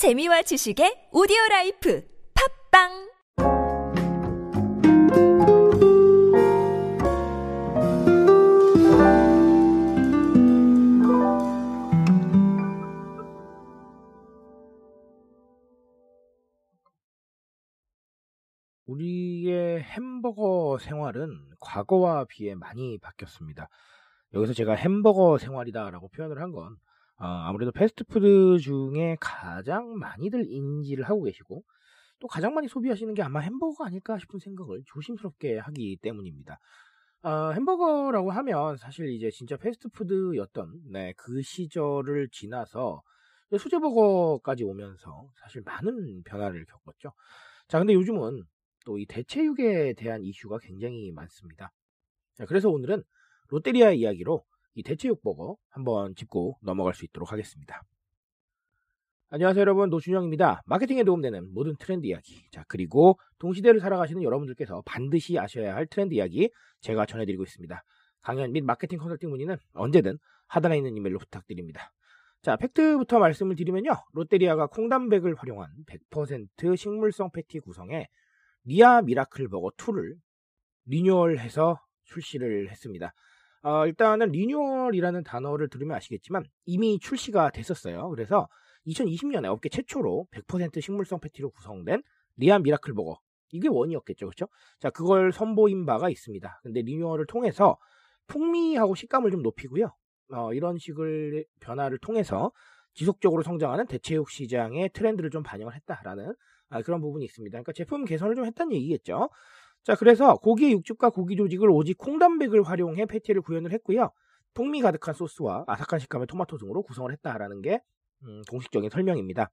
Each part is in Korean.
재미와 지식의 오디오 라이프 팟빵 우리의 햄버거 생활은 과거와 비해 많이 바뀌었습니다. 여기서 제가 햄버거 생활이다라고 표현을 한 건, 어, 아무래도 패스트푸드 중에 가장 많이들 인지를 하고 계시고, 또 가장 많이 소비하시는 게 아마 햄버거가 아닐까 싶은 생각을 조심스럽게 하기 때문입니다. 어, 햄버거라고 하면 사실 이제 진짜 패스트푸드였던, 네, 그 시절을 지나서 수제버거까지 오면서 사실 많은 변화를 겪었죠. 자, 근데 요즘은 또 이 대체육에 대한 이슈가 굉장히 많습니다. 자, 그래서 오늘은 롯데리아 이야기로 이 대체육 버거 한번 짚고 넘어갈 수 있도록 하겠습니다. 안녕하세요 여러분 노준영입니다. 마케팅에 도움되는 모든 트렌드 이야기 자 그리고 동시대를 살아가시는 여러분들께서 반드시 아셔야 할 트렌드 이야기 제가 전해드리고 있습니다. 강연 및 마케팅 컨설팅 문의는 언제든 하단에 있는 이메일로 부탁드립니다. 자, 팩트부터 말씀을 드리면요. 롯데리아가 콩단백을 활용한 100% 식물성 패티 구성의 리아 미라클 버거 2를 리뉴얼해서 출시를 했습니다. 어, 일단은 리뉴얼이라는 단어를 들으면 아시겠지만 이미 출시가 됐었어요. 그래서 2020년에 업계 최초로 100% 식물성 패티로 구성된 리아 미라클 버거 이게 one이었겠죠, 그렇죠? 자, 그걸 선보인 바가 있습니다. 근데 리뉴얼을 통해서 풍미하고 식감을 좀 높이고요. 어, 이런 식의 변화를 통해서 지속적으로 성장하는 대체육 시장의 트렌드를 좀 반영을 했다라는 아, 그런 부분이 있습니다. 그러니까 제품 개선을 좀 했다는 얘기겠죠. 자, 그래서 고기의 육즙과 고기 조직을 오직 콩단백을 활용해 패티를 구현을 했고요. 풍미 가득한 소스와 아삭한 식감의 토마토 등으로 구성을 했다라는 게 음, 공식적인 설명입니다.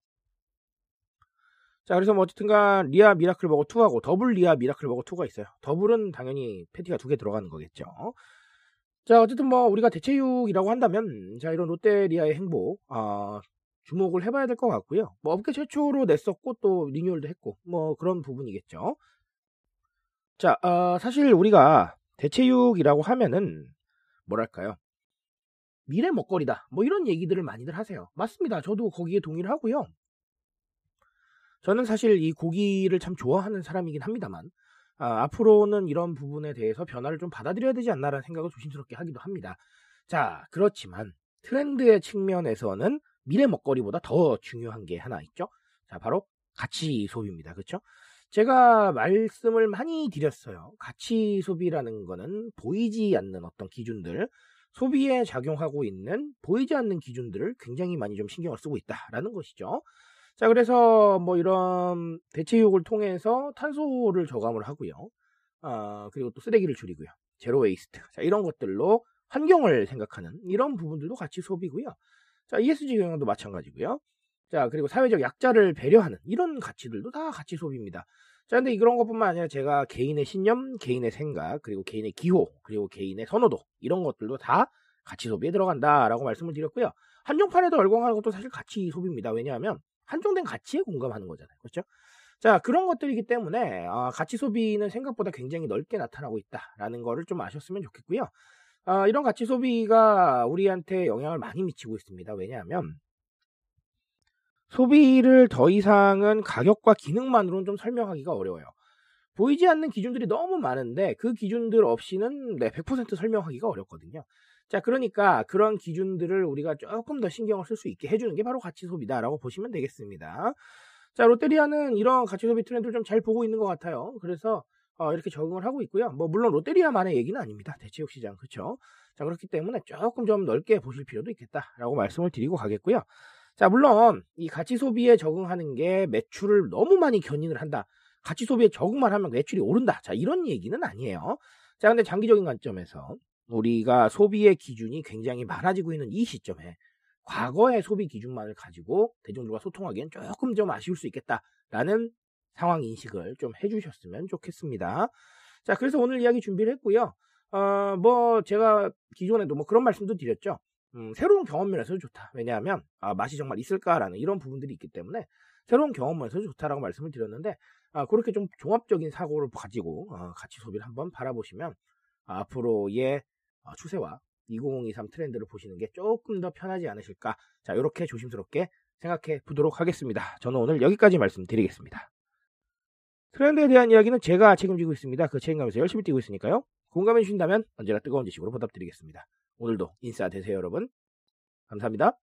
자, 그래서 뭐 어쨌든간 리아 미라클 버거 2하고 더블 리아 미라클 버거 2가 있어요. 더블은 당연히 패티가 두 개 들어가는 거겠죠. 자, 어쨌든 뭐 우리가 대체육이라고 한다면 자 이런 롯데리아의 행보 아, 주목을 해봐야 될 것 같고요. 뭐 업계 최초로 냈었고 또 리뉴얼도 했고 뭐 그런 부분이겠죠. 자, 어, 사실 우리가 대체육이라고 하면은 뭐랄까요? 미래 먹거리다. 뭐 이런 얘기들을 많이들 하세요. 맞습니다. 저도 거기에 동의를 하고요. 저는 사실 이 고기를 참 좋아하는 사람이긴 합니다만 아, 앞으로는 이런 부분에 대해서 변화를 좀 받아들여야 되지 않나라는 생각을 조심스럽게 하기도 합니다. 자, 그렇지만 트렌드의 측면에서는 미래 먹거리보다 더 중요한 게 하나 있죠. 자, 바로 가치 소비입니다. 그렇죠? 제가 말씀을 많이 드렸어요. 가치 소비라는 거는 보이지 않는 어떤 기준들, 소비에 작용하고 있는 보이지 않는 기준들을 굉장히 많이 좀 신경을 쓰고 있다라는 것이죠. 자, 그래서 뭐 이런 대체육을 통해서 탄소를 저감을 하고요. 아, 그리고 또 쓰레기를 줄이고요. Zero waste. 자, 이런 것들로 환경을 생각하는 이런 부분들도 가치 소비고요. 자, ESG 경영도 마찬가지고요. 자, 그리고 사회적 약자를 배려하는 이런 가치들도 다 가치 소비입니다. 자, 근데 이런 것뿐만 아니라 제가 개인의 신념, 개인의 생각, 그리고 개인의 기호, 그리고 개인의 선호도 이런 것들도 다 가치 소비에 들어간다라고 말씀을 드렸고요. 한정판에도 열광하는 것도 사실 가치 소비입니다. 왜냐하면 한정된 가치에 공감하는 거잖아요. 그렇죠? 자, 그런 것들이기 때문에 어, 가치 소비는 생각보다 굉장히 넓게 나타나고 있다라는 거를 좀 아셨으면 좋겠고요. 어, 이런 가치 소비가 우리한테 영향을 많이 미치고 있습니다. 왜냐하면 소비를 더 이상은 가격과 기능만으로는 좀 설명하기가 어려워요. 보이지 않는 기준들이 너무 많은데 그 기준들 없이는 네, 100% 설명하기가 어렵거든요. 자, 그러니까 그런 기준들을 우리가 조금 더 신경을 쓸 수 있게 해주는 게 바로 가치 소비다라고 보시면 되겠습니다. 자, 롯데리아는 이런 가치 소비 트렌드를 좀 잘 보고 있는 것 같아요. 그래서 어, 이렇게 적응을 하고 있고요. 뭐 물론 롯데리아만의 얘기는 아닙니다. 대체육 시장 그렇죠. 자, 그렇기 때문에 조금 좀 넓게 보실 필요도 있겠다라고 말씀을 드리고 가겠고요. 자, 물론 이 가치 소비에 적응하는 게 매출을 너무 많이 견인을 한다. 가치 소비에 적응만 하면 매출이 오른다. 자, 이런 얘기는 아니에요. 자, 근데 장기적인 관점에서 우리가 소비의 기준이 굉장히 많아지고 있는 이 시점에 과거의 소비 기준만을 가지고 대중들과 소통하기엔 조금 좀 아쉬울 수 있겠다라는 상황 인식을 좀 해주셨으면 좋겠습니다. 자, 그래서 오늘 이야기 준비를 했고요. 어, 뭐, 제가 기존에도 뭐 그런 말씀도 드렸죠. 음, 새로운 경험면에서 좋다. 왜냐하면 아, 맛이 정말 있을까라는 이런 부분들이 있기 때문에 새로운 경험면에서 좋다라고 말씀을 드렸는데 아, 그렇게 좀 종합적인 사고를 가지고 아, 가치 소비를 한번 바라보시면 예, 아, 앞으로의 추세와 2023 트렌드를 보시는 게 조금 더 편하지 않으실까. 자, 이렇게 조심스럽게 생각해 보도록 하겠습니다. 저는 오늘 여기까지 말씀드리겠습니다. 트렌드에 대한 이야기는 제가 책임지고 있습니다. 그 책임감에서 열심히 뛰고 있으니까요. 공감해 주신다면 언제나 뜨거운 지식으로 보답드리겠습니다. 오늘도 인싸 되세요, 여러분. 감사합니다.